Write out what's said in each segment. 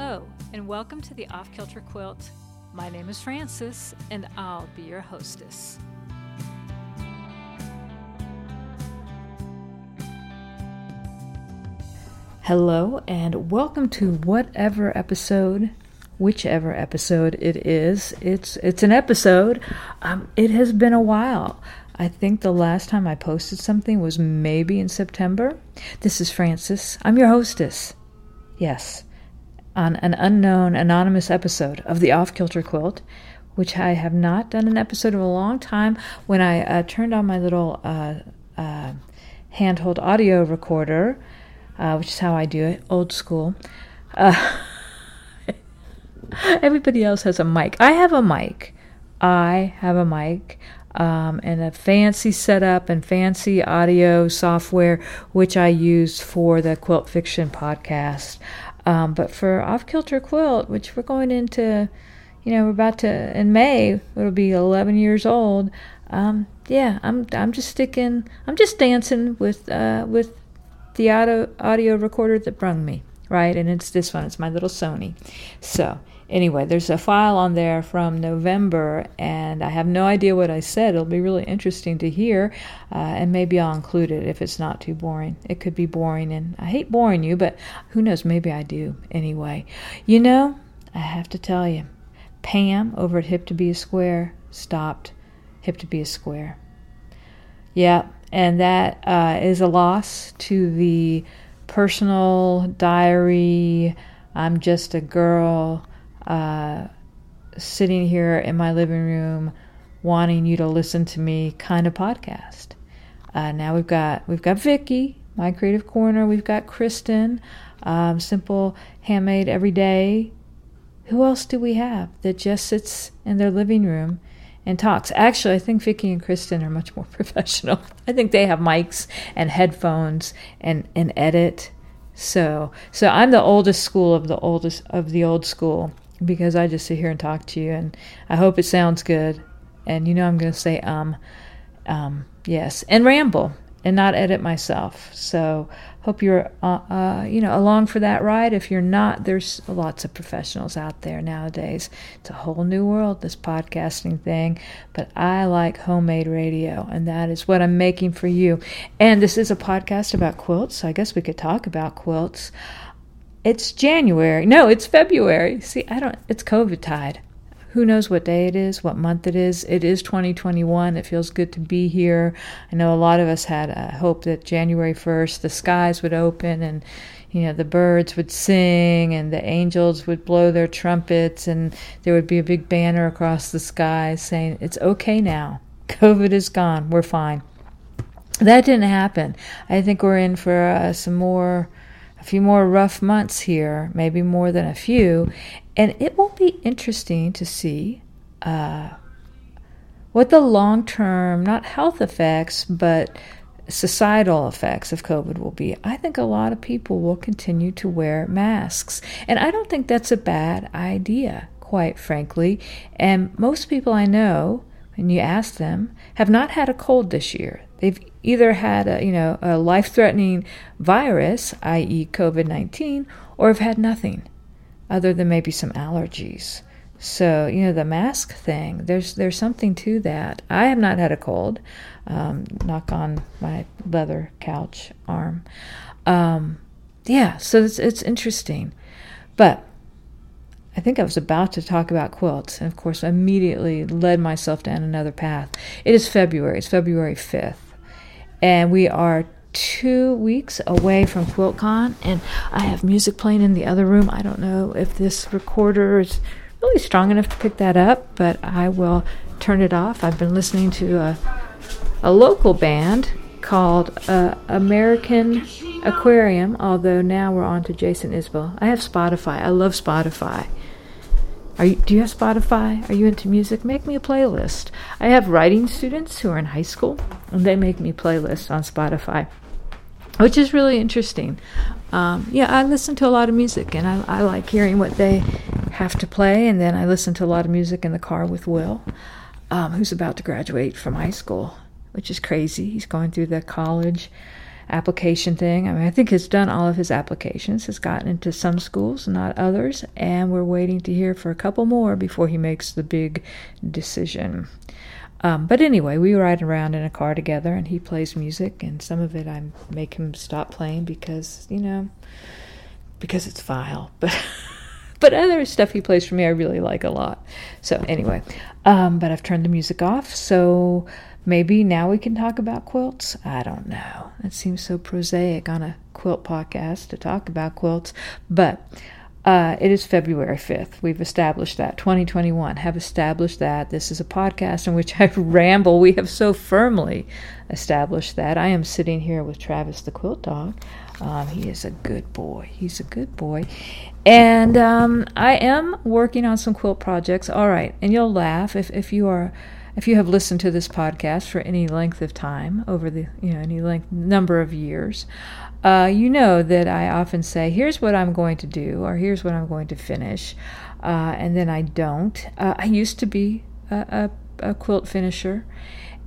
Hello, and welcome to the Off Kilter Quilt. My name is Frances, and I'll be your hostess. Hello, and welcome to whatever episode, whichever episode it is. It's it's an episode. Um, it has been a while. I think the last time I posted something was maybe in September. This is Frances. I'm your hostess. Yes, on an unknown anonymous episode of the Off Kilter Quilt, which I have not done an episode of a long time. When I uh, turned on my little uh, uh, handheld audio recorder, uh, which is how I do it, old school. Uh, everybody else has a mic. I have a mic. I have a mic. Um, and a fancy setup and fancy audio software, which I used for the Quilt Fiction podcast. Um, but for Off Kilter Quilt, which we're going into, you know, we're about to in May, it'll be 11 years old. Um, yeah, I'm I'm just sticking, I'm just dancing with uh, with the audio audio recorder that brung me, right? And it's this one. It's my little Sony. So anyway, there's a file on there from November, and I have no idea what I said. It'll be really interesting to hear, uh, and maybe I'll include it if it's not too boring. It could be boring, and I hate boring you, but who knows? Maybe I do anyway. You know, I have to tell you, Pam over at Hip to Be a Square stopped Hip to Be a Square. Yeah, and that uh, is a loss to the personal diary. I'm just a girl uh, sitting here in my living room, wanting you to listen to me kind of podcast. Uh, now we've got we've got Vicky, my creative corner. We've got Kristen, um, simple handmade every day. Who else do we have that just sits in their living room and talks. Actually, I think Vicky and Kristen are much more professional. I think they have mics and headphones and, and edit. So so I'm the oldest school of the oldest of the old school because I just sit here and talk to you and I hope it sounds good. And you know I'm going to say um um yes and ramble and not edit myself. So hope you're uh, uh, you know along for that ride. If you're not, there's lots of professionals out there nowadays. It's a whole new world this podcasting thing. But I like homemade radio, and that is what I'm making for you. And this is a podcast about quilts. So I guess we could talk about quilts. It's January. No, it's February. See, I don't. It's COVID tide who knows what day it is, what month it is. It is 2021. It feels good to be here. I know a lot of us had a hope that January 1st the skies would open and you know the birds would sing and the angels would blow their trumpets and there would be a big banner across the sky saying it's okay now. COVID is gone. We're fine. That didn't happen. I think we're in for uh, some more a few more rough months here, maybe more than a few, and it will be interesting to see uh, what the long term, not health effects, but societal effects of COVID will be. I think a lot of people will continue to wear masks. And I don't think that's a bad idea, quite frankly. And most people I know, when you ask them, have not had a cold this year. They've either had a, you know, a life-threatening virus, i.e. COVID-19, or have had nothing other than maybe some allergies. So you know the mask thing. There's there's something to that. I have not had a cold. Um, knock on my leather couch arm. Um, yeah, so it's it's interesting, but I think I was about to talk about quilts, and of course, I immediately led myself down another path. It is February. It's February fifth, and we are two weeks away from QuiltCon, and I have music playing in the other room. I don't know if this recorder is really strong enough to pick that up, but I will turn it off. I've been listening to a, a local band called uh, American Aquarium, although now we're on to Jason Isbell. I have Spotify. I love Spotify. You, do you have Spotify? Are you into music? Make me a playlist. I have writing students who are in high school, and they make me playlists on Spotify which is really interesting. Um, yeah, I listen to a lot of music, and I, I, like hearing what they have to play. And then I listen to a lot of music in the car with Will, um, who's about to graduate from high school, which is crazy. He's going through the college application thing. I mean, I think he's done all of his applications, has gotten into some schools, not others, and we're waiting to hear for a couple more before he makes the big decision. Um, but anyway, we ride around in a car together, and he plays music, and some of it I make him stop playing because you know, because it's vile. But but other stuff he plays for me, I really like a lot. So anyway, um, but I've turned the music off, so maybe now we can talk about quilts. I don't know. It seems so prosaic on a quilt podcast to talk about quilts, but. Uh, it is February 5th. We've established that. 2021 have established that. This is a podcast in which I ramble. We have so firmly established that. I am sitting here with Travis the Quilt Dog. Um, he is a good boy. He's a good boy. And um, I am working on some quilt projects. All right. And you'll laugh if, if you are if you have listened to this podcast for any length of time over the you know any length number of years uh, you know that I often say, here's what I'm going to do, or here's what I'm going to finish, uh, and then I don't. Uh, I used to be a, a, a, quilt finisher,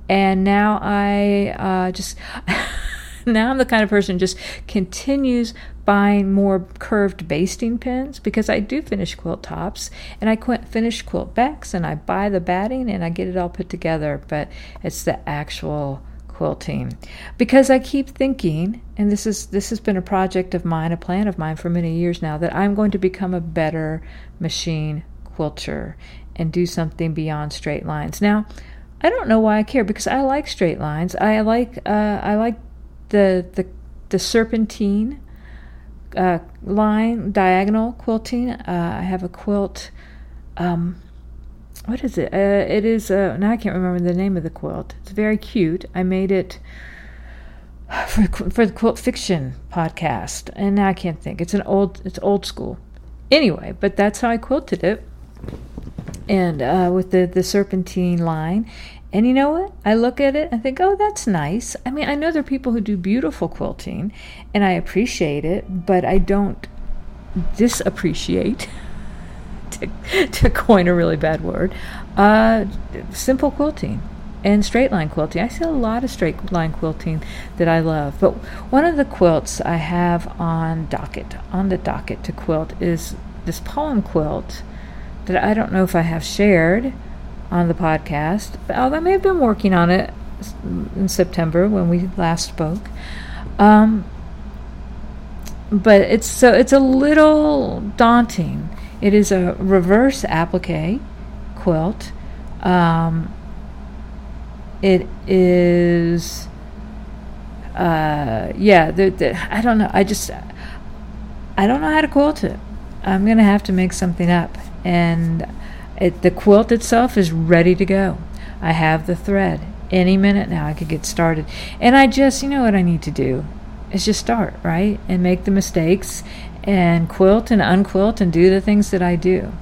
and now I uh, just. now I'm the kind of person just continues buying more curved basting pins because I do finish quilt tops and I finish quilt backs and I buy the batting and I get it all put together, but it's the actual quilting because I keep thinking, and this is this has been a project of mine, a plan of mine for many years now, that I'm going to become a better machine quilter and do something beyond straight lines. Now, I don't know why I care because I like straight lines. I like uh, I like the the the serpentine uh, line diagonal quilting. Uh, I have a quilt. Um, what is it? Uh, it is uh, now I can't remember the name of the quilt. It's very cute. I made it for for the quilt fiction podcast, and now I can't think. It's an old it's old school. Anyway, but that's how I quilted it, and uh, with the the serpentine line. And you know what? I look at it and think, oh, that's nice. I mean, I know there are people who do beautiful quilting, and I appreciate it, but I don't disappreciate to, to coin a really bad word, uh, simple quilting and straight line quilting. I see a lot of straight line quilting that I love. But one of the quilts I have on docket, on the docket to quilt is this poem quilt that I don't know if I have shared on the podcast. I may have been working on it in September when we last spoke. Um, but it's so it's a little daunting it is a reverse applique quilt. Um, it is, uh, yeah, the, the, I don't know. I just, I don't know how to quilt it. I'm going to have to make something up. And it, the quilt itself is ready to go. I have the thread. Any minute now, I could get started. And I just, you know what I need to do? Is just start, right? And make the mistakes and quilt and unquilt and do the things that I do.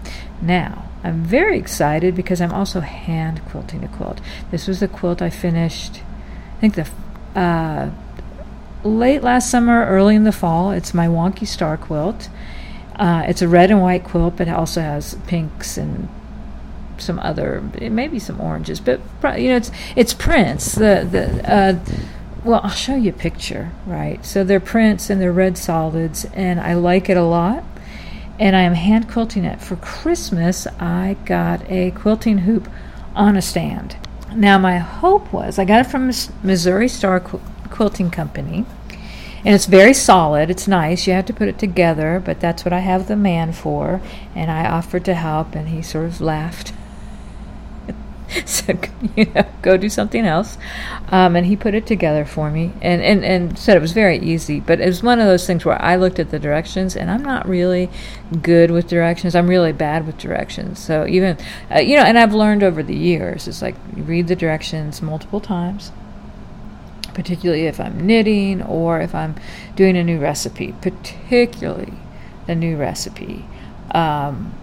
Now, I'm very excited because I'm also hand quilting a quilt. This was a quilt I finished, I think the uh, late last summer, early in the fall. It's my wonky star quilt. Uh, it's a red and white quilt, but it also has pinks and some other, maybe some oranges, but you know, it's it's prints. The the uh, well, I'll show you a picture, right? So they're prints and they're red solids, and I like it a lot. And I am hand quilting it. For Christmas, I got a quilting hoop on a stand. Now, my hope was I got it from Missouri Star Quilting Company, and it's very solid. It's nice. You have to put it together, but that's what I have the man for. And I offered to help, and he sort of laughed. so you know, go do something else. Um, and he put it together for me, and, and and said it was very easy. But it was one of those things where I looked at the directions, and I'm not really good with directions. I'm really bad with directions. So even uh, you know, and I've learned over the years, it's like read the directions multiple times. Particularly if I'm knitting or if I'm doing a new recipe, particularly the new recipe. Um,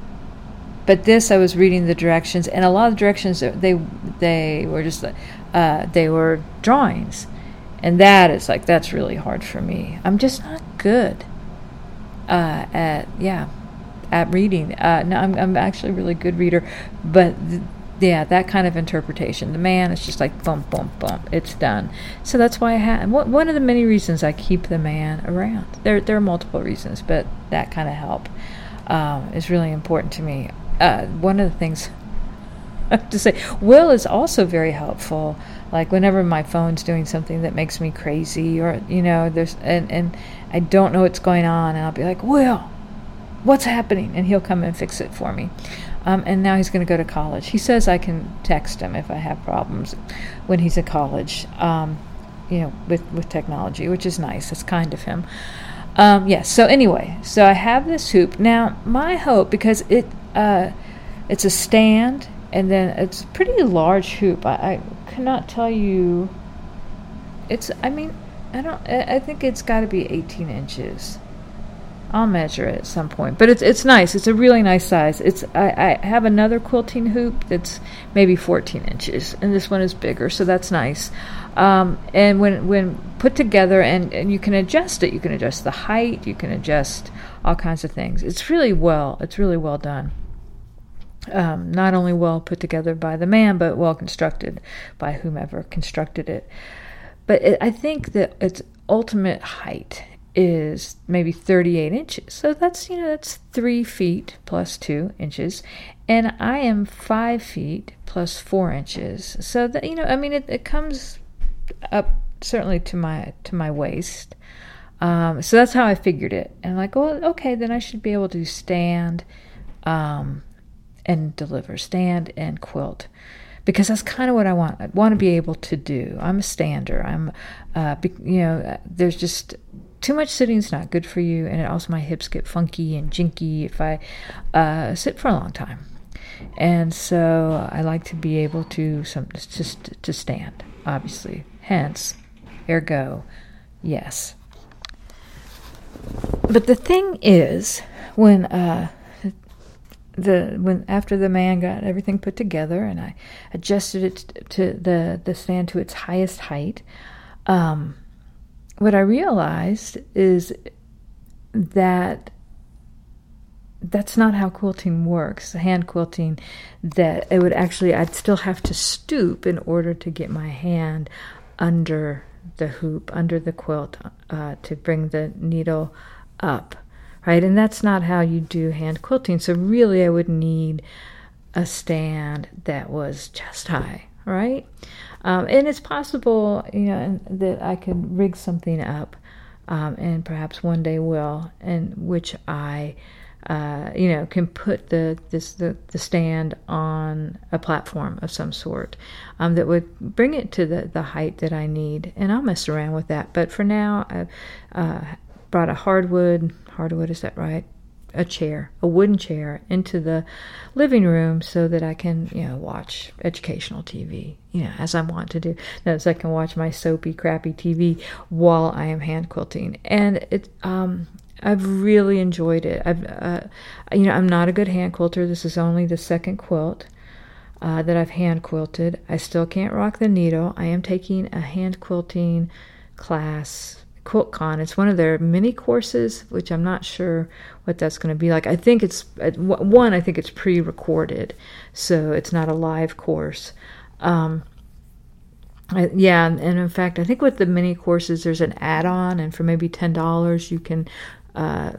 but this, I was reading the directions, and a lot of directions they they were just uh, they were drawings, and that is like that's really hard for me. I'm just not good uh, at yeah at reading. Uh, no, I'm I'm actually a really good reader, but th- yeah, that kind of interpretation. The man is just like bump, bump, bump. It's done. So that's why I have one of the many reasons I keep the man around. There, there are multiple reasons, but that kind of help um, is really important to me. Uh, one of the things I have to say, Will is also very helpful. Like whenever my phone's doing something that makes me crazy, or you know, there's and and I don't know what's going on, and I'll be like, Will, what's happening? And he'll come and fix it for me. Um, and now he's going to go to college. He says I can text him if I have problems when he's at college, um, you know, with, with technology, which is nice. It's kind of him. Um, yes. So anyway, so I have this hoop now. My hope because it uh, it's a stand and then it's a pretty large hoop. I, I cannot tell you. It's. I mean, I don't. I think it's got to be 18 inches. I'll measure it at some point. But it's it's nice. It's a really nice size. It's I, I have another quilting hoop that's maybe 14 inches, and this one is bigger, so that's nice. Um, and when when put together, and, and you can adjust it. You can adjust the height. You can adjust all kinds of things. It's really well. It's really well done. Um, not only well put together by the man, but well constructed by whomever constructed it. But it, I think that its ultimate height is maybe 38 inches. So that's, you know, that's three feet plus two inches. And I am five feet plus four inches. So that, you know, I mean, it, it comes up certainly to my, to my waist. Um, so that's how I figured it. And like, well, okay, then I should be able to stand, um, and deliver, stand and quilt because that's kind of what I want. I want to be able to do. I'm a stander. I'm, uh, you know, there's just too much sitting is not good for you, and it also my hips get funky and jinky if I uh, sit for a long time. And so I like to be able to some just to stand, obviously. Hence, ergo, yes. But the thing is, when uh, the when after the man got everything put together and I adjusted it to the the stand to its highest height, um, what I realized is that that's not how quilting works. Hand quilting, that it would actually, I'd still have to stoop in order to get my hand under the hoop, under the quilt, uh, to bring the needle up, right? And that's not how you do hand quilting. So, really, I would need a stand that was chest high, right? Um, and it's possible, you know, that I could rig something up, um, and perhaps one day will, in which I, uh, you know, can put the this the, the stand on a platform of some sort um, that would bring it to the the height that I need, and I'll mess around with that. But for now, I've uh, brought a hardwood hardwood is that right? a chair, a wooden chair, into the living room so that I can, you know, watch educational TV, you know, as I want to do. As I can watch my soapy, crappy TV while I am hand quilting, and it, um, I've really enjoyed it. I've, uh, you know, I'm not a good hand quilter. This is only the second quilt. Uh, that I've hand quilted. I still can't rock the needle. I am taking a hand quilting class QuiltCon. It's one of their mini courses, which I'm not sure what that's going to be like. I think it's one. I think it's pre-recorded, so it's not a live course. Um, I, yeah, and in fact, I think with the mini courses, there's an add-on, and for maybe ten dollars, you can uh,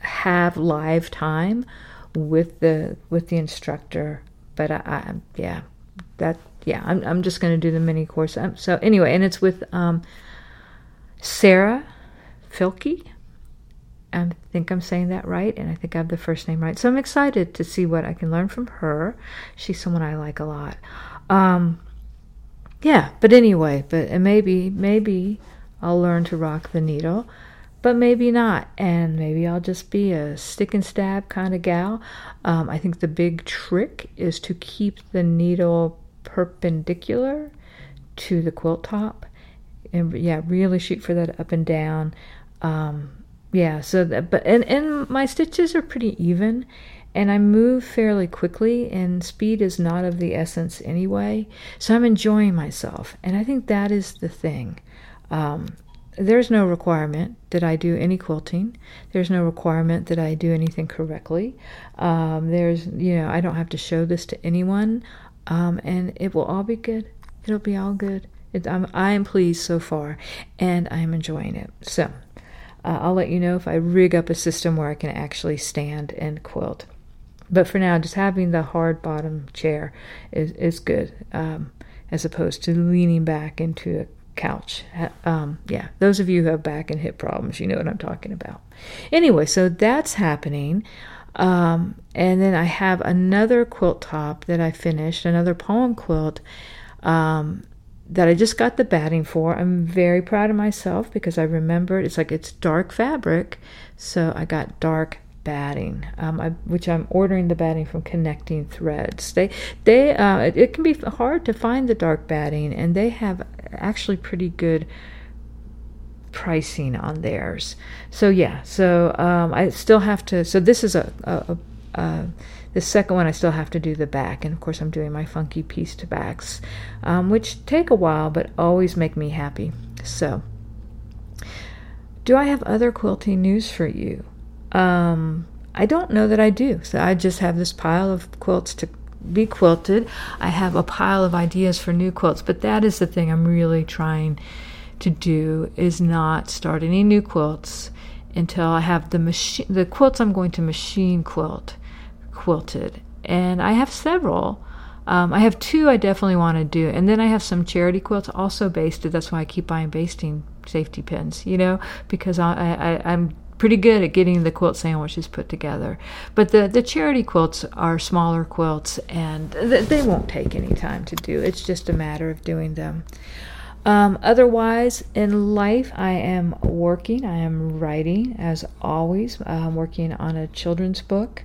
have live time with the with the instructor. But I, I yeah, that yeah, I'm I'm just going to do the mini course. Um, so anyway, and it's with um, Sarah Fielke. I think I'm saying that right, and I think I have the first name right. So I'm excited to see what I can learn from her. She's someone I like a lot. Um, yeah, but anyway, but and maybe maybe I'll learn to rock the needle, but maybe not, and maybe I'll just be a stick and stab kind of gal. Um, I think the big trick is to keep the needle perpendicular to the quilt top and yeah, really shoot for that up and down. Um, yeah, so that, but and and my stitches are pretty even, and I move fairly quickly, and speed is not of the essence anyway. So I'm enjoying myself, and I think that is the thing. Um, there's no requirement that I do any quilting. There's no requirement that I do anything correctly. Um, there's, you know, I don't have to show this to anyone, um, and it will all be good. It'll be all good. It, I'm, I am pleased so far, and I'm enjoying it. So, uh, I'll let you know if I rig up a system where I can actually stand and quilt. But for now, just having the hard bottom chair is, is good, um, as opposed to leaning back into a couch. Um, yeah, those of you who have back and hip problems, you know what I'm talking about. Anyway, so that's happening. Um, and then I have another quilt top that I finished, another poem quilt um, that I just got the batting for. I'm very proud of myself because I remembered it's like it's dark fabric, so I got dark batting, um, I, which I'm ordering the batting from Connecting Threads. They, they, uh, it, can be hard to find the dark batting, and they have actually pretty good pricing on theirs. So yeah, so um, I still have to. So this is a, a, a, a, the second one. I still have to do the back, and of course I'm doing my funky piece to backs, um, which take a while but always make me happy. So, do I have other quilting news for you? Um, I don't know that I do. So I just have this pile of quilts to be quilted. I have a pile of ideas for new quilts, but that is the thing I'm really trying to do is not start any new quilts until I have the machine the quilts I'm going to machine quilt quilted. And I have several. Um, I have two I definitely want to do, and then I have some charity quilts also basted. That's why I keep buying basting safety pins, you know, because I, I, I'm pretty good at getting the quilt sandwiches put together. But the, the charity quilts are smaller quilts and th- they won't take any time to do. It's just a matter of doing them. Um, otherwise, in life, I am working. I am writing, as always. I'm working on a children's book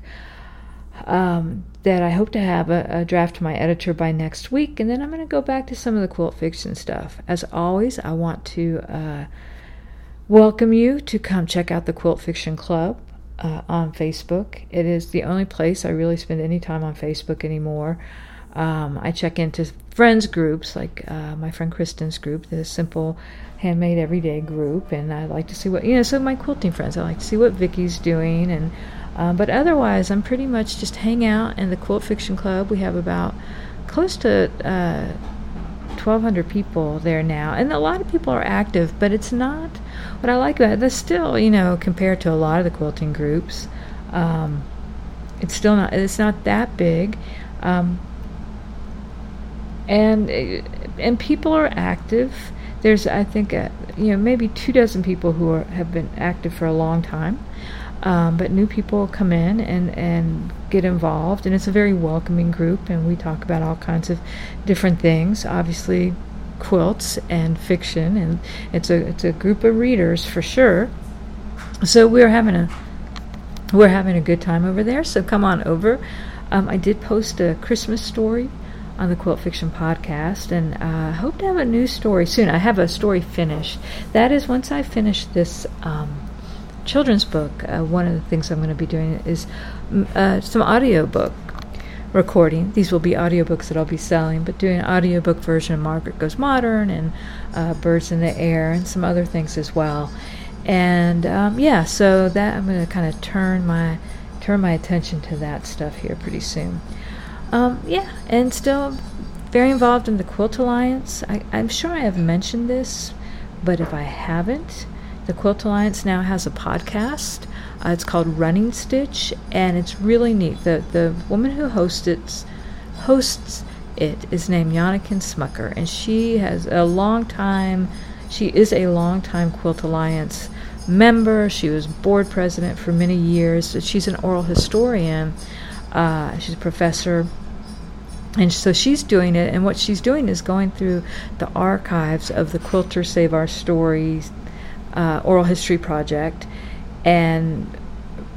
um, that I hope to have a, a, draft to my editor by next week. And then I'm going to go back to some of the quilt fiction stuff. As always, I want to. Uh, welcome you to come check out the Quilt Fiction Club uh, on Facebook. It is the only place I really spend any time on Facebook anymore. Um, I check into friends groups like uh, my friend Kristen's group, the Simple Handmade Everyday group, and I like to see what you know. So my quilting friends, I like to see what Vicky's doing, and um, but otherwise, I'm pretty much just hang out in the Quilt Fiction Club. We have about close to uh, 1,200 people there now, and a lot of people are active, but it's not what I like about it. Still, you know, compared to a lot of the quilting groups, um, it's still not. It's not that big, um, and and people are active. There's, I think, uh, you know, maybe two dozen people who are, have been active for a long time. Um, but new people come in and, and get involved, and it's a very welcoming group, and we talk about all kinds of different things. Obviously, quilts and fiction, and it's a it's a group of readers for sure. So we're having a we're having a good time over there. So come on over. Um, I did post a Christmas story on the Quilt Fiction podcast, and I uh, hope to have a new story soon. I have a story finished. That is once I finish this. Um, children's book, uh, one of the things I'm going to be doing is uh, some audiobook recording. These will be audiobooks that I'll be selling, but doing an audiobook version of Margaret Goes Modern and uh, Birds in the Air and some other things as well. And um, yeah, so that I'm going to kind of turn my turn my attention to that stuff here pretty soon. Um, yeah, and still very involved in the Quilt Alliance. I, I'm sure I have mentioned this, but if I haven't, the Quilt Alliance now has a podcast. Uh, it's called Running Stitch, and it's really neat. The the woman who hosts it hosts it is named Janneken Smucker, and she has a long time. She is a long time Quilt Alliance member. She was board president for many years. She's an oral historian. Uh, she's a professor and so she's doing it, and what she's doing is going through the archives of the Quilter Save Our Stories uh, oral history project and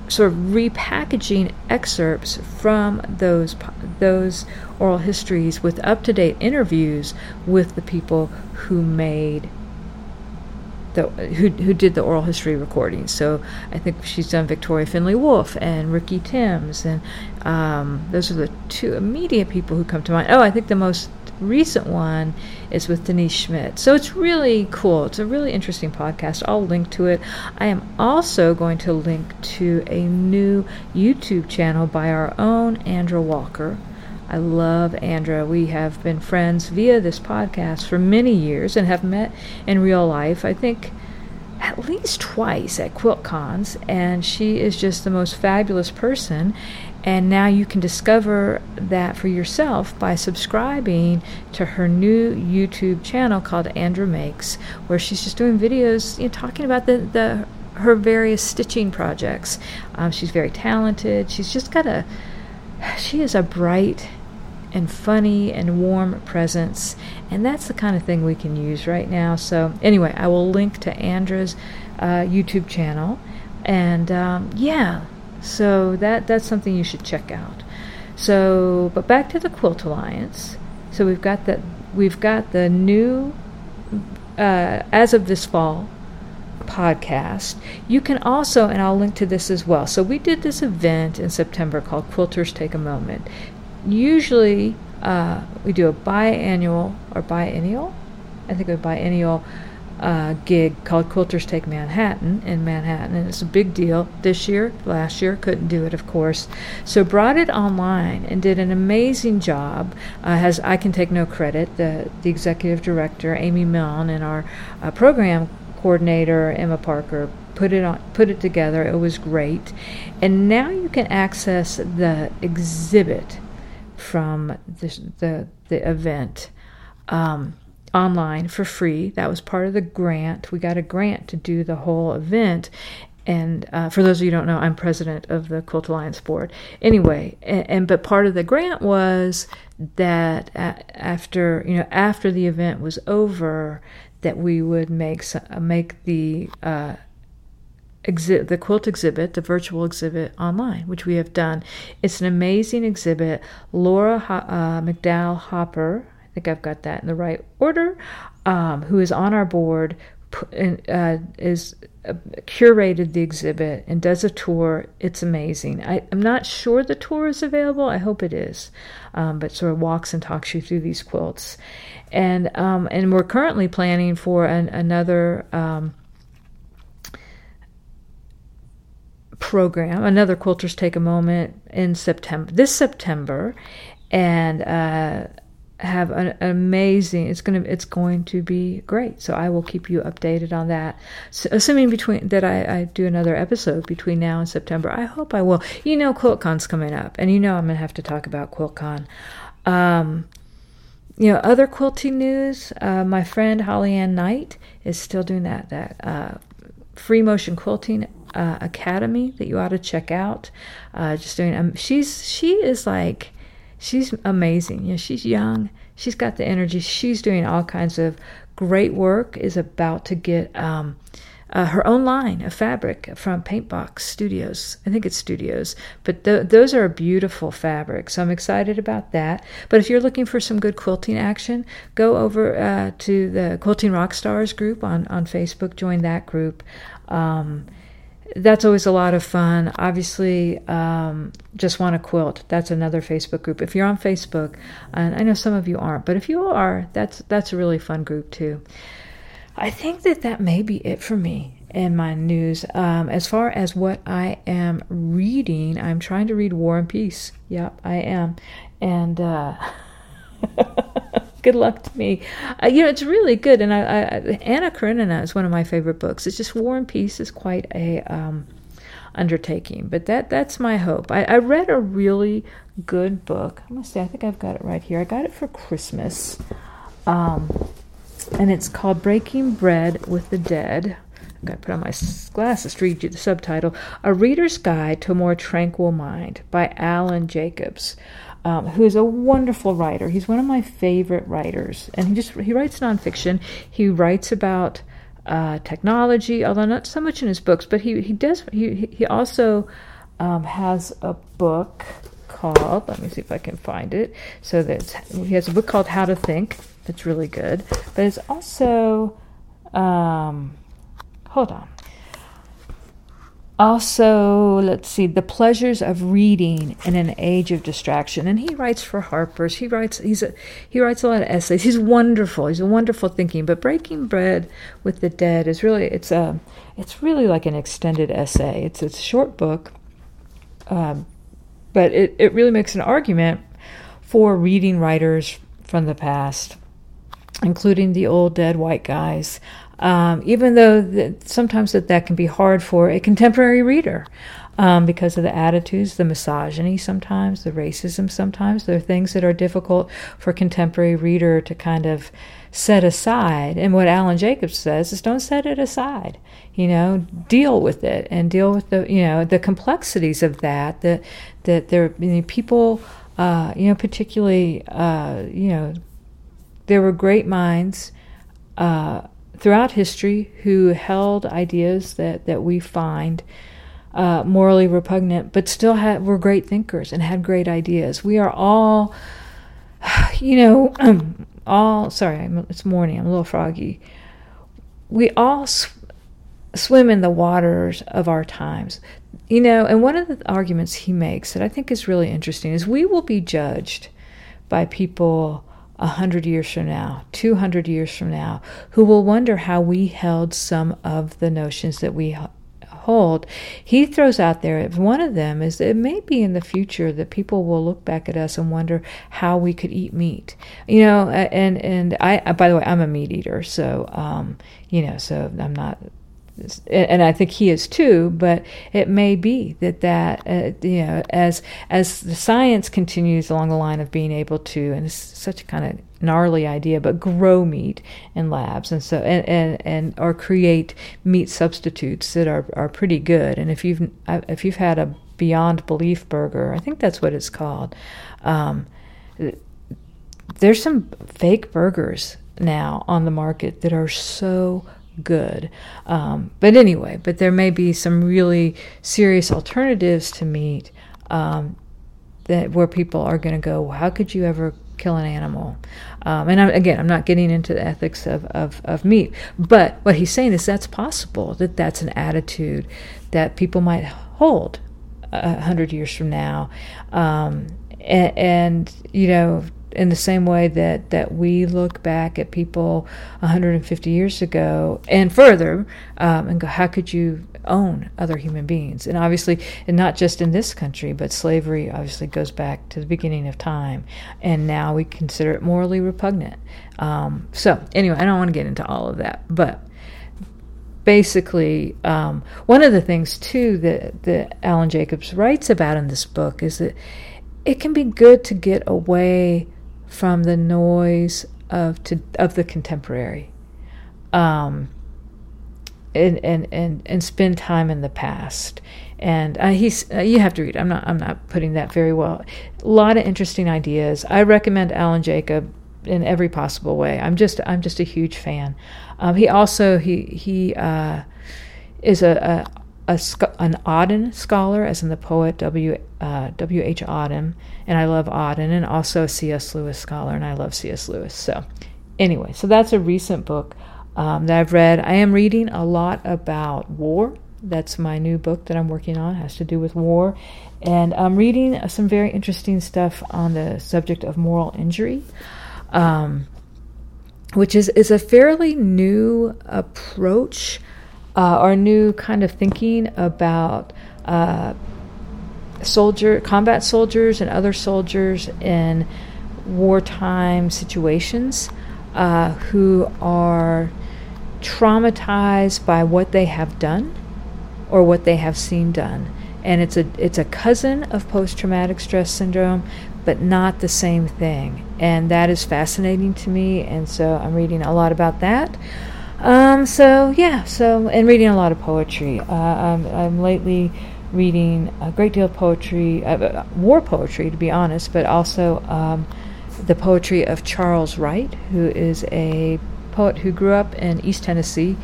sort of repackaging excerpts from those those oral histories with up-to-date interviews with the people who made the who who did the oral history recordings. So I think she's done Victoria Findlay Wolfe and Ricky Tims, and um, those are the two immediate people who come to mind. Oh, I think the most recent one is with Denise Schmidt. So it's really cool. It's a really interesting podcast. I'll link to it. I am also going to link to a new YouTube channel by our own Andra Walker. I love Andra. We have been friends via this podcast for many years and have met in real life. I think at least twice at QuiltCons, and she is just the most fabulous person. And now you can discover that for yourself by subscribing to her new YouTube channel called Andra Makes, where she's just doing videos you know, talking about the, the her various stitching projects. Um, she's very talented. She's just got a she is a bright and funny and warm presence, and that's the kind of thing we can use right now. So anyway, I will link to Andra's uh, YouTube channel, and um, yeah, so that that's something you should check out. So, but back to the Quilt Alliance. So we've got the we've got the new uh, as of this fall podcast. You can also, and I'll link to this as well. So we did this event in September called Quilters Take a Moment. Usually, uh, we do a biannual or biennial. I think a biennial uh, gig called Quilters Take Manhattan in Manhattan, and it's a big deal. This year, last year, couldn't do it, of course. So brought it online and did an amazing job. Uh, has I can take no credit. The the executive director, Amy Milne, and our uh, program coordinator, Emma Parker, put it on put it together. It was great, and now you can access the exhibit from the the, the event. Um, online for free. That was part of the grant. We got a grant to do the whole event. And uh, for those of you who don't know, I'm president of the Quilt Alliance board. Anyway, and, and but part of the grant was that after you know after the event was over, that we would make make the uh, the quilt exhibit, the virtual exhibit online, which we have done. It's an amazing exhibit. Laura uh, McDowell Hopper, I think I've got that in the right order, um, who is on our board, uh, is uh, curated the exhibit and does a tour. It's amazing. I, am not sure the tour is available. I hope it is, um, but sort of walks and talks you through these quilts, and um, and we're currently planning for an, another. Um, program another quilters take a moment in september this september and uh, have an amazing it's going to it's going to be great. So i will keep you updated on that. So, assuming between that I, I do another episode between now and september i hope i will. You know quiltcon's coming up and you know i'm going to have to talk about quiltcon. Um, you know other quilting news uh, my friend holly anne knight is still doing that that uh, free motion quilting uh, academy that you ought to check out uh, just doing um, she's she is like she's amazing. You know, she's young. She's got the energy. She's doing all kinds of great work. Is about to get um, uh, her own line of fabric from Paintbox Studios. I think it's Studios, but th- those are beautiful fabrics. So I'm excited about that. But if you're looking for some good quilting action, go over uh, to the Quilting Rock Stars group on on Facebook. Join that group. Um, that's always a lot of fun. Obviously, um, just want to quilt. That's another Facebook group. If you're on Facebook, and I know some of you aren't, but if you are, that's that's a really fun group too. I think that that may be it for me in my news. Um, as far as what I am reading, I'm trying to read War and Peace. Yep, I am, and. Uh, good luck to me. Uh, you know, it's really good. And I, I, Anna Karenina is one of my favorite books. It's just War and Peace is quite a um, undertaking, but that that's my hope. I, I read a really good book. I must say, I think I've got it right here. I got it for Christmas, um, and it's called Breaking Bread with the Dead. I've got to put on my glasses to read you the subtitle A Reader's Guide to a More Tranquil Mind by Alan Jacobs um, who is a wonderful writer. He's one of my favorite writers, and he just he writes nonfiction. He writes about uh, technology, although not so much in his books, but he he does he he also um, has a book called let me see if I can find it. So that he has a book called How to Think. That's really good, but it's also um, hold on. Also, let's see, the pleasures of reading in an age of distraction. And he writes for Harper's. He writes he's a, he writes a lot of essays. He's wonderful. He's a wonderful thinking. But Breaking Bread with the Dead is really it's a it's really like an extended essay. It's it's a short book, um, but it it really makes an argument for reading writers from the past, including the old dead white guys um, even though that sometimes that, that can be hard for a contemporary reader um, because of the attitudes, the misogyny sometimes, the racism sometimes. There are things that are difficult for a contemporary reader to kind of set aside. And what Alan Jacobs says is don't set it aside. You know, deal with it and deal with the you know the complexities of that. That that there you know, people uh, you know particularly uh, you know there were great minds. Uh, throughout history who held ideas that, that we find uh, morally repugnant, but still had, were great thinkers and had great ideas. We are all, you know, all, sorry, I'm, it's morning, I'm a little froggy. We all sw- swim in the waters of our times. You know, and one of the arguments he makes that I think is really interesting is we will be judged by people 100 years from now, 200 years from now, who will wonder how we held some of the notions that we hold. He throws out there, one of them is that it may be in the future that people will look back at us and wonder how we could eat meat. You know, and, and I, by the way, I'm a meat eater, so, um, you know, so I'm not and I think he is too. But it may be that that uh, you know, as as the science continues along the line of being able to, and it's such a kind of gnarly idea, but grow meat in labs, and so and and, and or create meat substitutes that are are pretty good. And if you've uh, if you've had a Beyond Belief burger, I think that's what it's called. Um, there's some fake burgers now on the market that are so good. Um, but anyway, but there may be some really serious alternatives to meat um, that where people are going to go, how could you ever kill an animal? Um, and I'm, again, I'm not getting into the ethics of, of, of meat, but what he's saying is that's possible, that that's an attitude that people might hold a hundred years from now. Um, and, and, you know, in the same way that, that we look back at people 150 years ago and further um, and go, how could you own other human beings? And obviously, and not just in this country, but slavery obviously goes back to the beginning of time. And now we consider it morally repugnant. Um, so, anyway, I don't want to get into all of that, but basically, um, one of the things too that, that Alan Jacobs writes about in this book is that it can be good to get away from the noise of to, of the contemporary, um, and, and and and spend time in the past. And uh, he's uh, you have to read. I'm not I'm not putting that very well. A lot of interesting ideas. I recommend Alan Jacob in every possible way. I'm just I'm just a huge fan. Um, he also he he uh, is a, a a, an Auden scholar, as in the poet W. Uh, w. H. Auden, and I love Auden, and also a C.S. Lewis scholar, and I love C.S. Lewis. So, anyway, so that's a recent book um, that I've read. I am reading a lot about war. That's my new book that I'm working on, has to do with war. And I'm reading some very interesting stuff on the subject of moral injury. Um, which is, is a fairly new approach uh, our new kind of thinking about uh, soldier combat soldiers and other soldiers in wartime situations uh, who are traumatized by what they have done or what they have seen done. And it's a it's a cousin of post traumatic stress syndrome but not the same thing. And that is fascinating to me and so I'm reading a lot about that um, so yeah, so and reading a lot of poetry. Uh, I'm, I'm lately reading a great deal of poetry, uh, uh, war poetry to be honest, but also um, the poetry of Charles Wright, who is a poet who grew up in East Tennessee,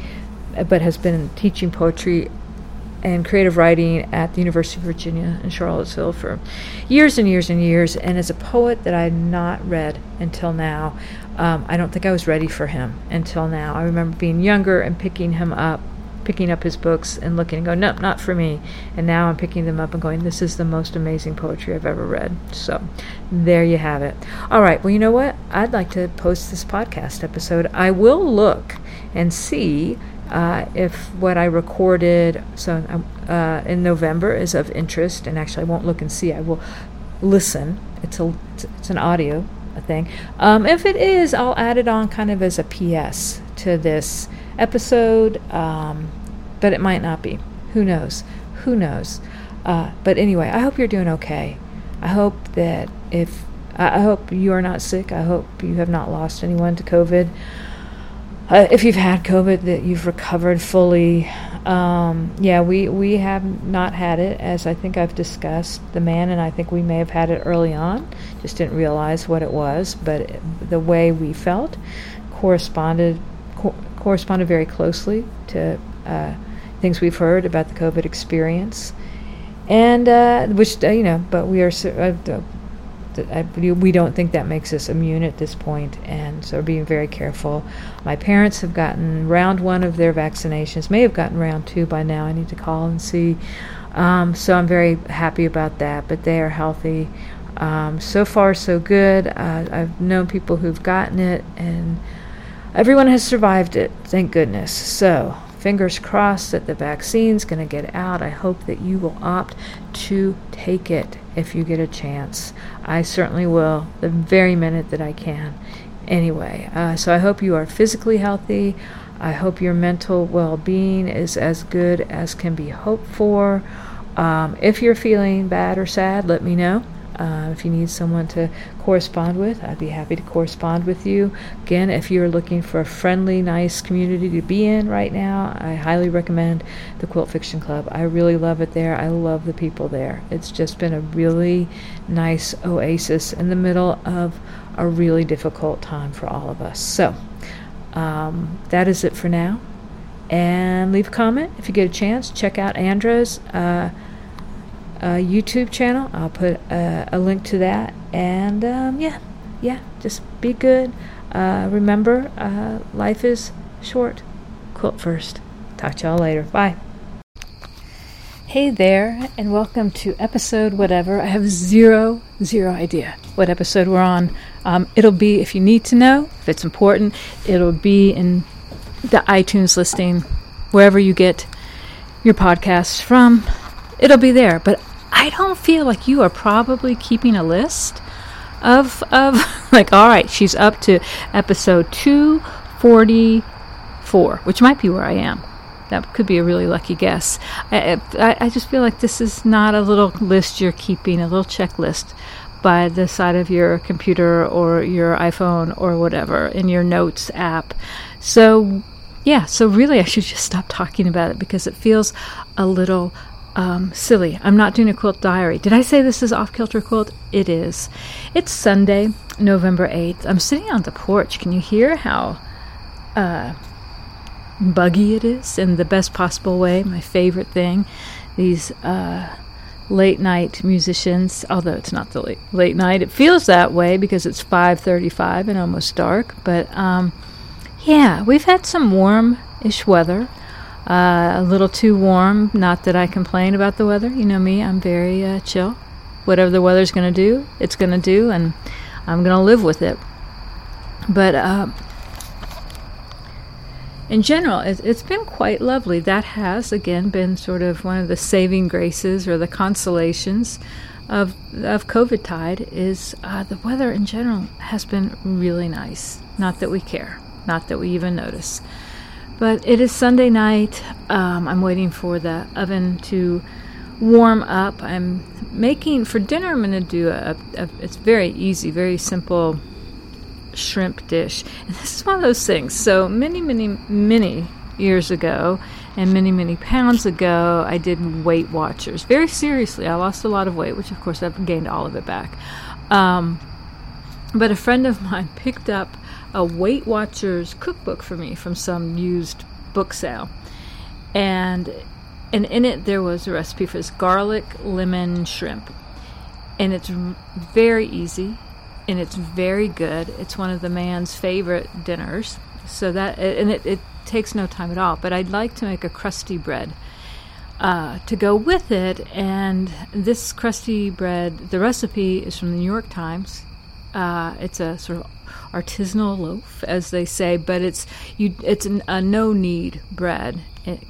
uh, but has been teaching poetry and creative writing at the University of Virginia in Charlottesville for years and years and years, and as a poet that I had not read until now. Um, I don't think I was ready for him until now. I remember being younger and picking him up, picking up his books and looking and going, nope, not for me. And now I'm picking them up and going, this is the most amazing poetry I've ever read. So there you have it. All right. Well, you know what? I'd like to post this podcast episode. I will look and see uh, if what I recorded so um, uh, in November is of interest, and actually I won't look and see. I will listen. It's a it's an audio thing. Um, if it is, I'll add it on kind of as a PS to this episode, um, but it might not be. Who knows? Who knows? Uh, but anyway, I hope you're doing okay. I hope that if I hope you are not sick. I hope you have not lost anyone to COVID. Uh, if you've had COVID, that you've recovered fully. Um, yeah, we, we have not had it, as I think I've discussed. The man and I think we may have had it early on, just didn't realize what it was. But the way we felt corresponded co- corresponded very closely to uh, things we've heard about the COVID experience, and uh, which uh, you know. But we are uh, I, we don't think that makes us immune at this point, and so being very careful. My parents have gotten round one of their vaccinations, may have gotten round two by now. I need to call and see. Um, so I'm very happy about that, but they are healthy. Um, so far, so good. Uh, I've known people who've gotten it, and everyone has survived it, thank goodness. So fingers crossed that the vaccine's going to get out. I hope that you will opt to take it if you get a chance. I certainly will, the very minute that I can. Anyway, uh, so I hope you are physically healthy. I hope your mental well being is as good as can be hoped for. Um, if you're feeling bad or sad, let me know. Uh, if you need someone to correspond with, I'd be happy to correspond with you. Again, if you're looking for a friendly, nice community to be in right now, I highly recommend the Quilt Fiction Club. I really love it there. I love the people there. It's just been a really nice oasis in the middle of a really difficult time for all of us. So, um, that is it for now. And leave a comment if you get a chance. Check out Andra's. Uh, YouTube channel. I'll put uh, a link to that. And um, yeah, yeah, just be good. Uh, remember, uh, life is short. Quilt first. Talk to y'all later. Bye. Hey there, and welcome to episode whatever. I have zero, zero idea what episode we're on. Um, it'll be, if you need to know, if it's important, it'll be in the iTunes listing, wherever you get your podcasts from. It'll be there. But I don't feel like you are probably keeping a list of of like all right, she's up to episode 244, which might be where I am. That could be a really lucky guess. I, I, I just feel like this is not a little list you're keeping, a little checklist by the side of your computer or your iPhone or whatever in your notes app. So, yeah, so really I should just stop talking about it because it feels a little um, silly. I'm not doing a quilt diary. Did I say this is off kilter quilt? It is. It's Sunday, November 8th. I'm sitting on the porch. Can you hear how uh, buggy it is in the best possible way? My favorite thing. These uh, late night musicians, although it's not the late, late night, it feels that way because it's 5:35 and almost dark. But um, yeah, we've had some warm-ish weather. Uh, a little too warm. Not that I complain about the weather. You know me, I'm very uh, chill. Whatever the weather's going to do, it's going to do, and I'm going to live with it. But uh, in general, it, has been quite lovely. That has, again, been sort of one of the saving graces or the consolations of, of COVID tide is uh, the weather in general has been really nice. Not that we care, not that we even notice. But it is Sunday night. Um, I'm waiting for the oven to warm up. I'm making for dinner. I'm going to do a, a, It's very easy, very simple shrimp dish. And this is one of those things. So many, many, many years ago, and many, many pounds ago, I did Weight Watchers very seriously. I lost a lot of weight, which of course I've gained all of it back. Um, but a friend of mine picked up a Weight Watchers cookbook for me from some used book sale. And and in it there was a recipe for this garlic lemon shrimp. And it's very easy and it's very good. It's one of the man's favorite dinners. So that and it, it takes no time at all. But I'd like to make a crusty bread uh, to go with it. And this crusty bread, the recipe is from the New York Times. Uh, it's a sort of artisanal loaf, as they say, but it's you. It's an, a no knead bread.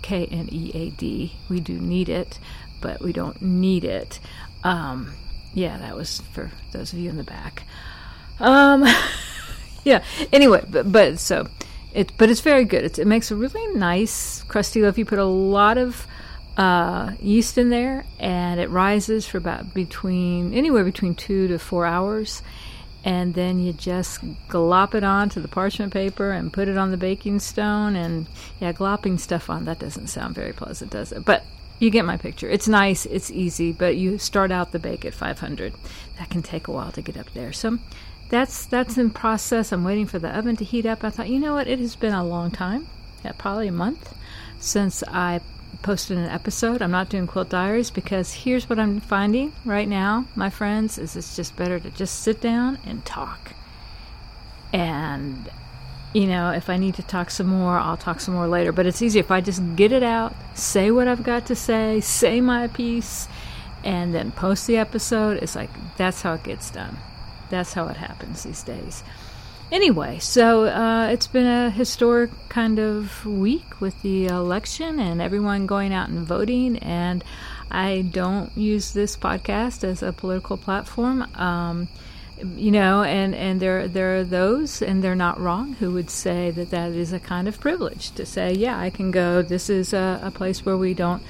K N E A D. We do need it, but we don't need it. Um, yeah, that was for those of you in the back. Um, yeah. Anyway, but, but so it, but it's very good. It's, it makes a really nice crusty loaf. You put a lot of uh, yeast in there, and it rises for about between anywhere between two to four hours. And then you just glop it onto the parchment paper and put it on the baking stone. And yeah, glopping stuff on that doesn't sound very pleasant, does it? But you get my picture. It's nice, it's easy, but you start out the bake at 500. That can take a while to get up there. So that's that's in process. I'm waiting for the oven to heat up. I thought, you know what? It has been a long time, yeah, probably a month, since I posted an episode. I'm not doing quilt diaries because here's what I'm finding right now, my friends, is it's just better to just sit down and talk. And you know, if I need to talk some more, I'll talk some more later. But it's easy if I just get it out, say what I've got to say, say my piece, and then post the episode. It's like that's how it gets done. That's how it happens these days. Anyway, so uh, it's been a historic kind of week with the election and everyone going out and voting. And I don't use this podcast as a political platform. Um, you know, and, and there there are those, and they're not wrong, who would say that that is a kind of privilege to say, yeah, I can go. This is a, a place where we don't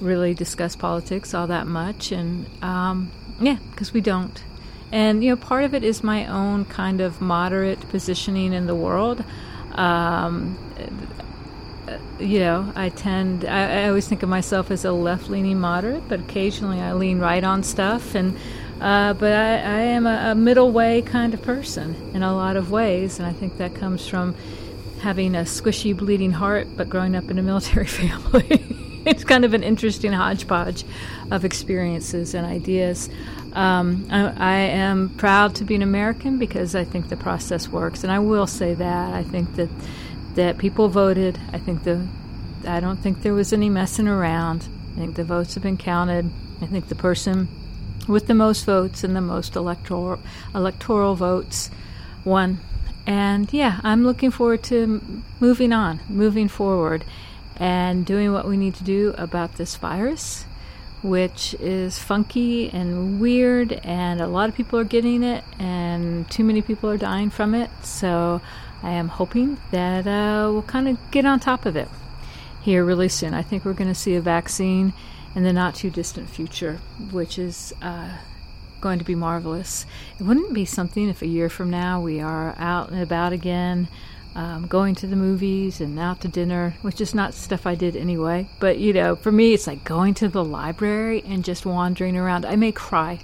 really discuss politics all that much, and um, yeah, because we don't. And, you know, part of it is my own kind of moderate positioning in the world. Um, you know, I tend, I, I, always think of myself as a left leaning moderate, but occasionally I lean right on stuff. And, uh, but I, I am a, a, middle way kind of person in a lot of ways. And I think that comes from having a squishy, bleeding heart, but growing up in a military family. it's kind of an interesting hodgepodge of experiences and ideas. Um, I, I, am proud to be an American because I think the process works, and I will say that I think that that people voted. I think the I don't think there was any messing around. I think the votes have been counted. I think the person with the most votes and the most electoral electoral votes won. And yeah, I'm looking forward to moving on, moving forward, and doing what we need to do about this virus which is funky and weird, and a lot of people are getting it, and too many people are dying from it. So I am hoping that uh, we'll kind of get on top of it here really soon. I think we're going to see a vaccine in the not too distant future, which is uh, going to be marvelous. It wouldn't be something if a year from now we are out and about again um, going to the movies and out to dinner, which is not stuff I did anyway. But you know, for me, it's like going to the library and just wandering around. I may cry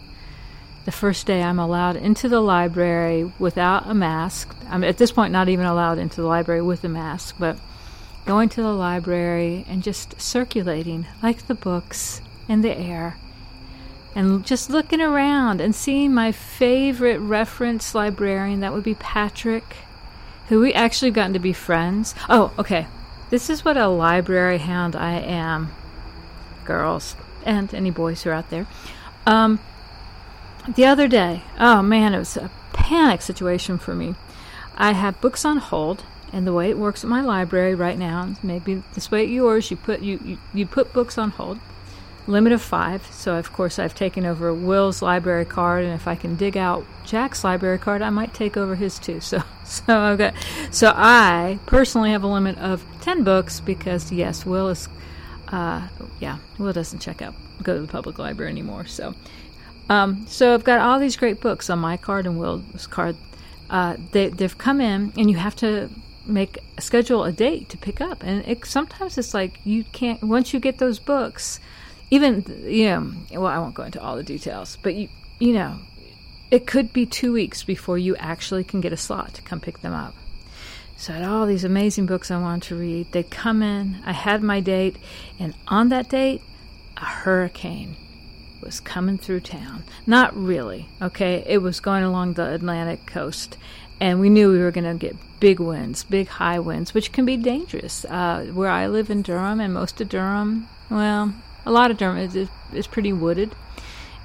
the first day I'm allowed into the library without a mask. I'm at this point not even allowed into the library with a mask, but going to the library and just circulating like the books in the air and just looking around and seeing my favorite reference librarian that would be Patrick who we actually gotten to be friends. Oh, okay. This is what a library hound I am, girls, and any boys who are out there. Um, the other day, oh man, it was a panic situation for me. I have books on hold, and the way it works at my library right now, maybe this way at yours, you put you, you, you put books on hold limit of five. So, of course, I've taken over Will's library card, and if I can dig out Jack's library card, I might take over his too. So, so I've got. So I personally have a limit of ten books because yes, Will is. Uh, yeah, Will doesn't check out go to the public library anymore. So, um, so I've got all these great books on my card and Will's card. Uh, they they've come in, and you have to make schedule a date to pick up and it, sometimes it's like you can't once you get those books even you know well i won't go into all the details but you you know it could be two weeks before you actually can get a slot to come pick them up so i had all these amazing books i wanted to read they come in i had my date and on that date a hurricane was coming through town. Not really, okay? It was going along the Atlantic coast, and we knew we were going to get big winds, big high winds, which can be dangerous. Uh, where I live in Durham, and most of Durham, well, a lot of Durham is, is pretty wooded,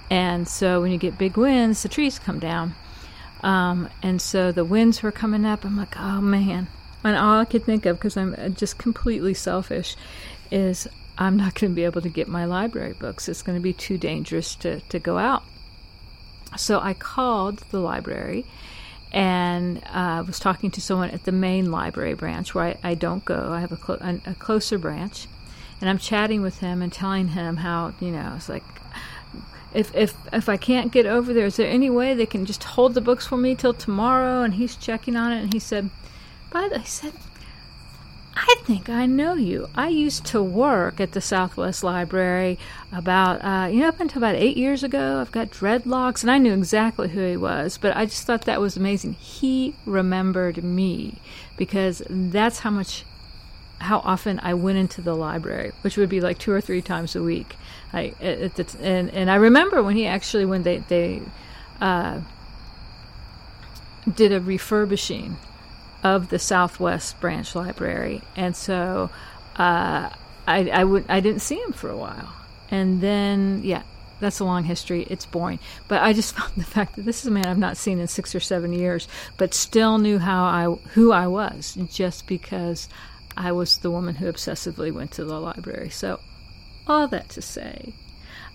and so when you get big winds, the trees come down. Um, and so the winds were coming up. I'm like, oh man. And all I could think of, because I'm uh, just completely selfish, is I'm not going to be able to get my library books. It's going to be too dangerous to, to go out. So I called the library and uh, was talking to someone at the main library branch where I, I don't go. I have a, clo- a, a closer branch. And I'm chatting with him and telling him how, you know, it's like, if if if I can't get over there, is there any way they can just hold the books for me till tomorrow? And he's checking on it, and he said, "By the," he said, "I think I know you. I used to work at the Southwest Library about uh, you know up until about eight years ago. I've got dreadlocks, and I knew exactly who he was. But I just thought that was amazing. He remembered me because that's how much." How often I went into the library, which would be like two or three times a week I and and I remember when he actually when they they uh, did a refurbishing of the Southwest Branch Library, and so uh, I I would I didn't see him for a while, and then yeah. That's a long history. It's boring. But I just found the fact that this is a man I've not seen in six or seven years, but still knew how I who I was just because I was the woman who obsessively went to the library. So all that to say,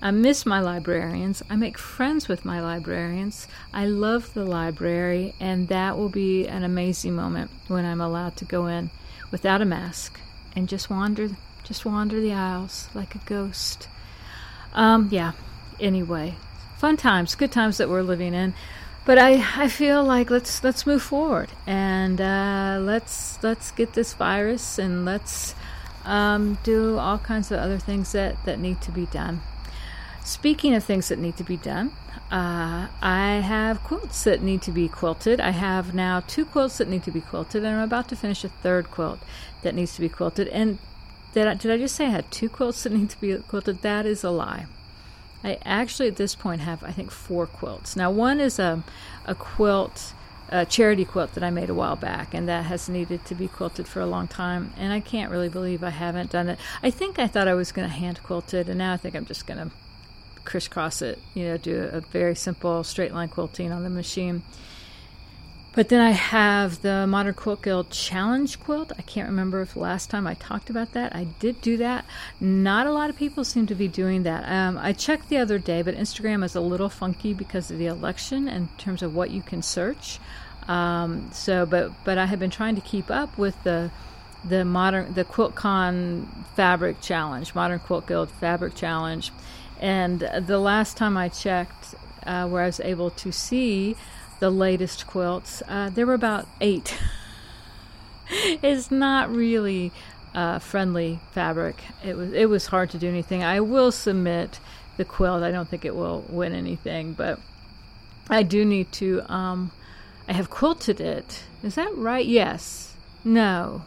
I miss my librarians. I make friends with my librarians. I love the library, and that will be an amazing moment when I'm allowed to go in without a mask and just wander, just wander the aisles like a ghost. Um, yeah. Anyway, fun times, good times that we're living in. But I, I feel like let's let's move forward and uh, let's let's get this virus and let's um, do all kinds of other things that, that need to be done. Speaking of things that need to be done, uh, I have quilts that need to be quilted. I have now two quilts that need to be quilted, and I'm about to finish a third quilt that needs to be quilted. And did I, did I just say I had two quilts that need to be quilted? That is a lie. I actually at this point have I think four quilts. Now one is a a quilt a charity quilt that I made a while back, and that has needed to be quilted for a long time. And I can't really believe I haven't done it. I think I thought I was going to hand quilt it, and now I think I'm just going to crisscross it. You know, do a very simple straight line quilting on the machine. But then I have the Modern Quilt Guild Challenge quilt. I can't remember if last time I talked about that. I did do that. Not a lot of people seem to be doing that. Um, I checked the other day, but Instagram is a little funky because of the election in terms of what you can search. Um, so, but but I have been trying to keep up with the the modern the QuiltCon Fabric Challenge, Modern Quilt Guild Fabric Challenge, and the last time I checked, uh, where I was able to see the latest quilts. Uh, there were about eight. it's not really uh, friendly fabric. It was it was hard to do anything. I will submit the quilt. I don't think it will win anything, but I do need to. Um, I have quilted it. Is that right? Yes. No.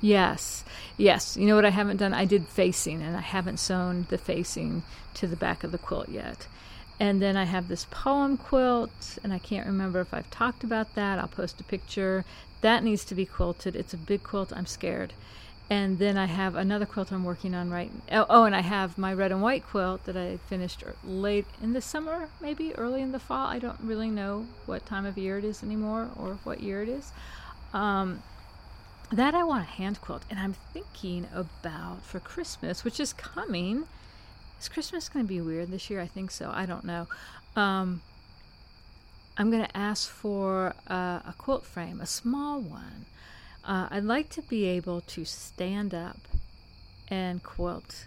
Yes. Yes. You know what I haven't done? I did facing, and I haven't sewn the facing to the back of the quilt yet. And then I have this poem quilt, and I can't remember if I've talked about that. I'll post a picture. That needs to be quilted. It's a big quilt. I'm scared. And then I have another quilt I'm working on right. Oh, oh, and I have my red and white quilt that I finished late in the summer, maybe early in the fall. I don't really know what time of year it is anymore or what year it is. Um, that I want a hand quilt, and I'm thinking about for Christmas, which is coming is Christmas going to be weird this year? I think so. I don't know. Um, I'm going to ask for a, a, quilt frame, a small one. Uh, I'd like to be able to stand up and quilt.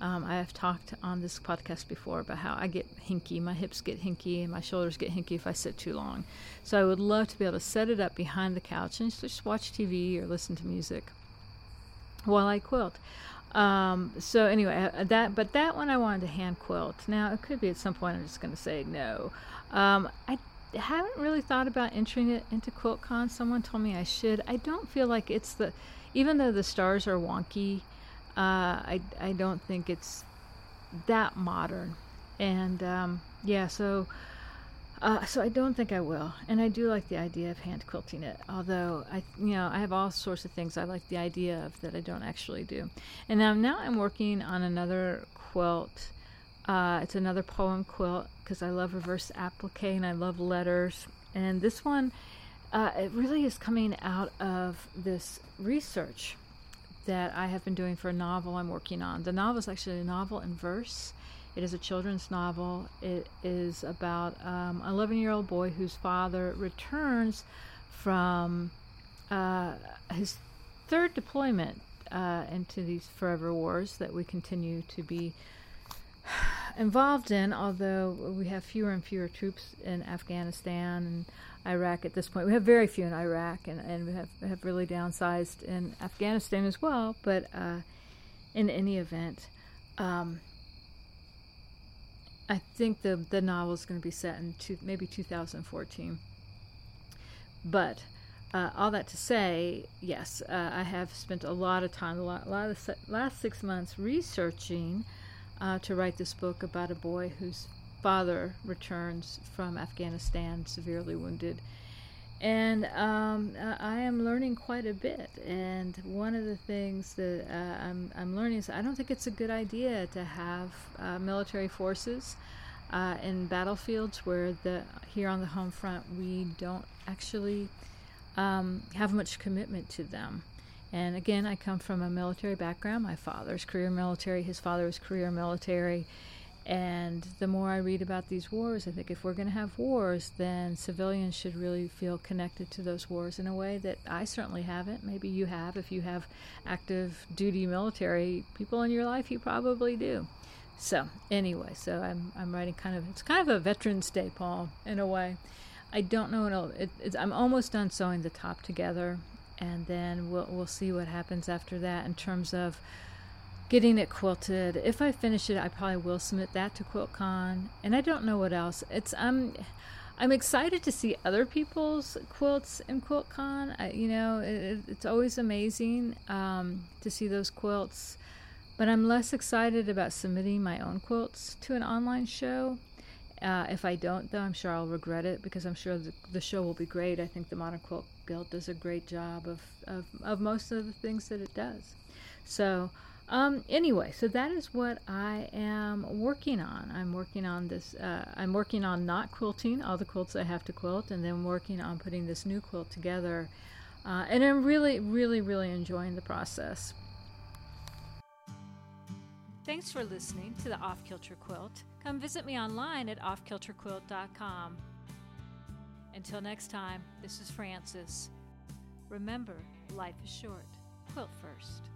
Um, I have talked on this podcast before about how I get hinky, my hips get hinky, and my shoulders get hinky if I sit too long. So I would love to be able to set it up behind the couch and just watch TV or listen to music while I quilt. Um, so anyway, uh, that but that one I wanted to hand quilt. Now it could be at some point I'm just going to say no. Um, I haven't really thought about entering it into QuiltCon. Someone told me I should. I don't feel like it's the, even though the stars are wonky, uh, I I don't think it's that modern. and um, yeah, so uh, so I don't think I will, and I do like the idea of hand quilting it. Although I, you know, I have all sorts of things I like the idea of that I don't actually do. And now, now I'm working on another quilt. Uh, it's another poem quilt because I love reverse applique and I love letters. And this one, uh, it really is coming out of this research that I have been doing for a novel I'm working on. The novel is actually a novel in verse it is a children's novel. It is about um, an 11 year old boy whose father returns from uh, his third deployment uh, into these forever wars that we continue to be involved in, although we have fewer and fewer troops in Afghanistan and Iraq at this point. We have very few in Iraq, and, and we have, have really downsized in Afghanistan as well. But uh, in any event, um, I think the the novel is going to be set in two, maybe 2014. But uh, all that to say, yes, uh, I have spent a lot of time, a lot, a lot of the last six months researching uh, to write this book about a boy whose father returns from Afghanistan severely wounded and um, I am learning quite a bit. And one of the things that uh, I'm, I'm learning is I don't think it's a good idea to have uh, military forces uh, in battlefields where the here on the home front we don't actually um, have much commitment to them. And again, I come from a military background. My father's career military, his father was career military and the more I read about these wars, I think if we're going to have wars, then civilians should really feel connected to those wars in a way that I certainly haven't. Maybe you have. If you have active duty military people in your life, you probably do. So, anyway, so I'm, I'm writing kind of, it's kind of a Veterans Day poem in a way. I don't know, it, it, I'm almost done sewing the top together, and then we'll, we'll see what happens after that in terms of getting it quilted. If I finish it, I probably will submit that to QuiltCon. And I don't know what else. It's I'm I'm excited to see other people's quilts in QuiltCon. I, you know, it, it's always amazing um, to see those quilts. But I'm less excited about submitting my own quilts to an online show. Uh, if I don't, though, I'm sure I'll regret it because I'm sure the, the show will be great. I think the Modern Quilt Guild does a great job of, of, of most of the things that it does. So um, anyway, so that is what I am working on. I'm working on this. Uh, I'm working on not quilting all the quilts I have to quilt, and then working on putting this new quilt together. Uh, and I'm really, really, really enjoying the process. Thanks for listening to the Off Kilter Quilt. Come visit me online at offkilterquilt.com. Until next time, this is Frances. Remember, life is short. Quilt first.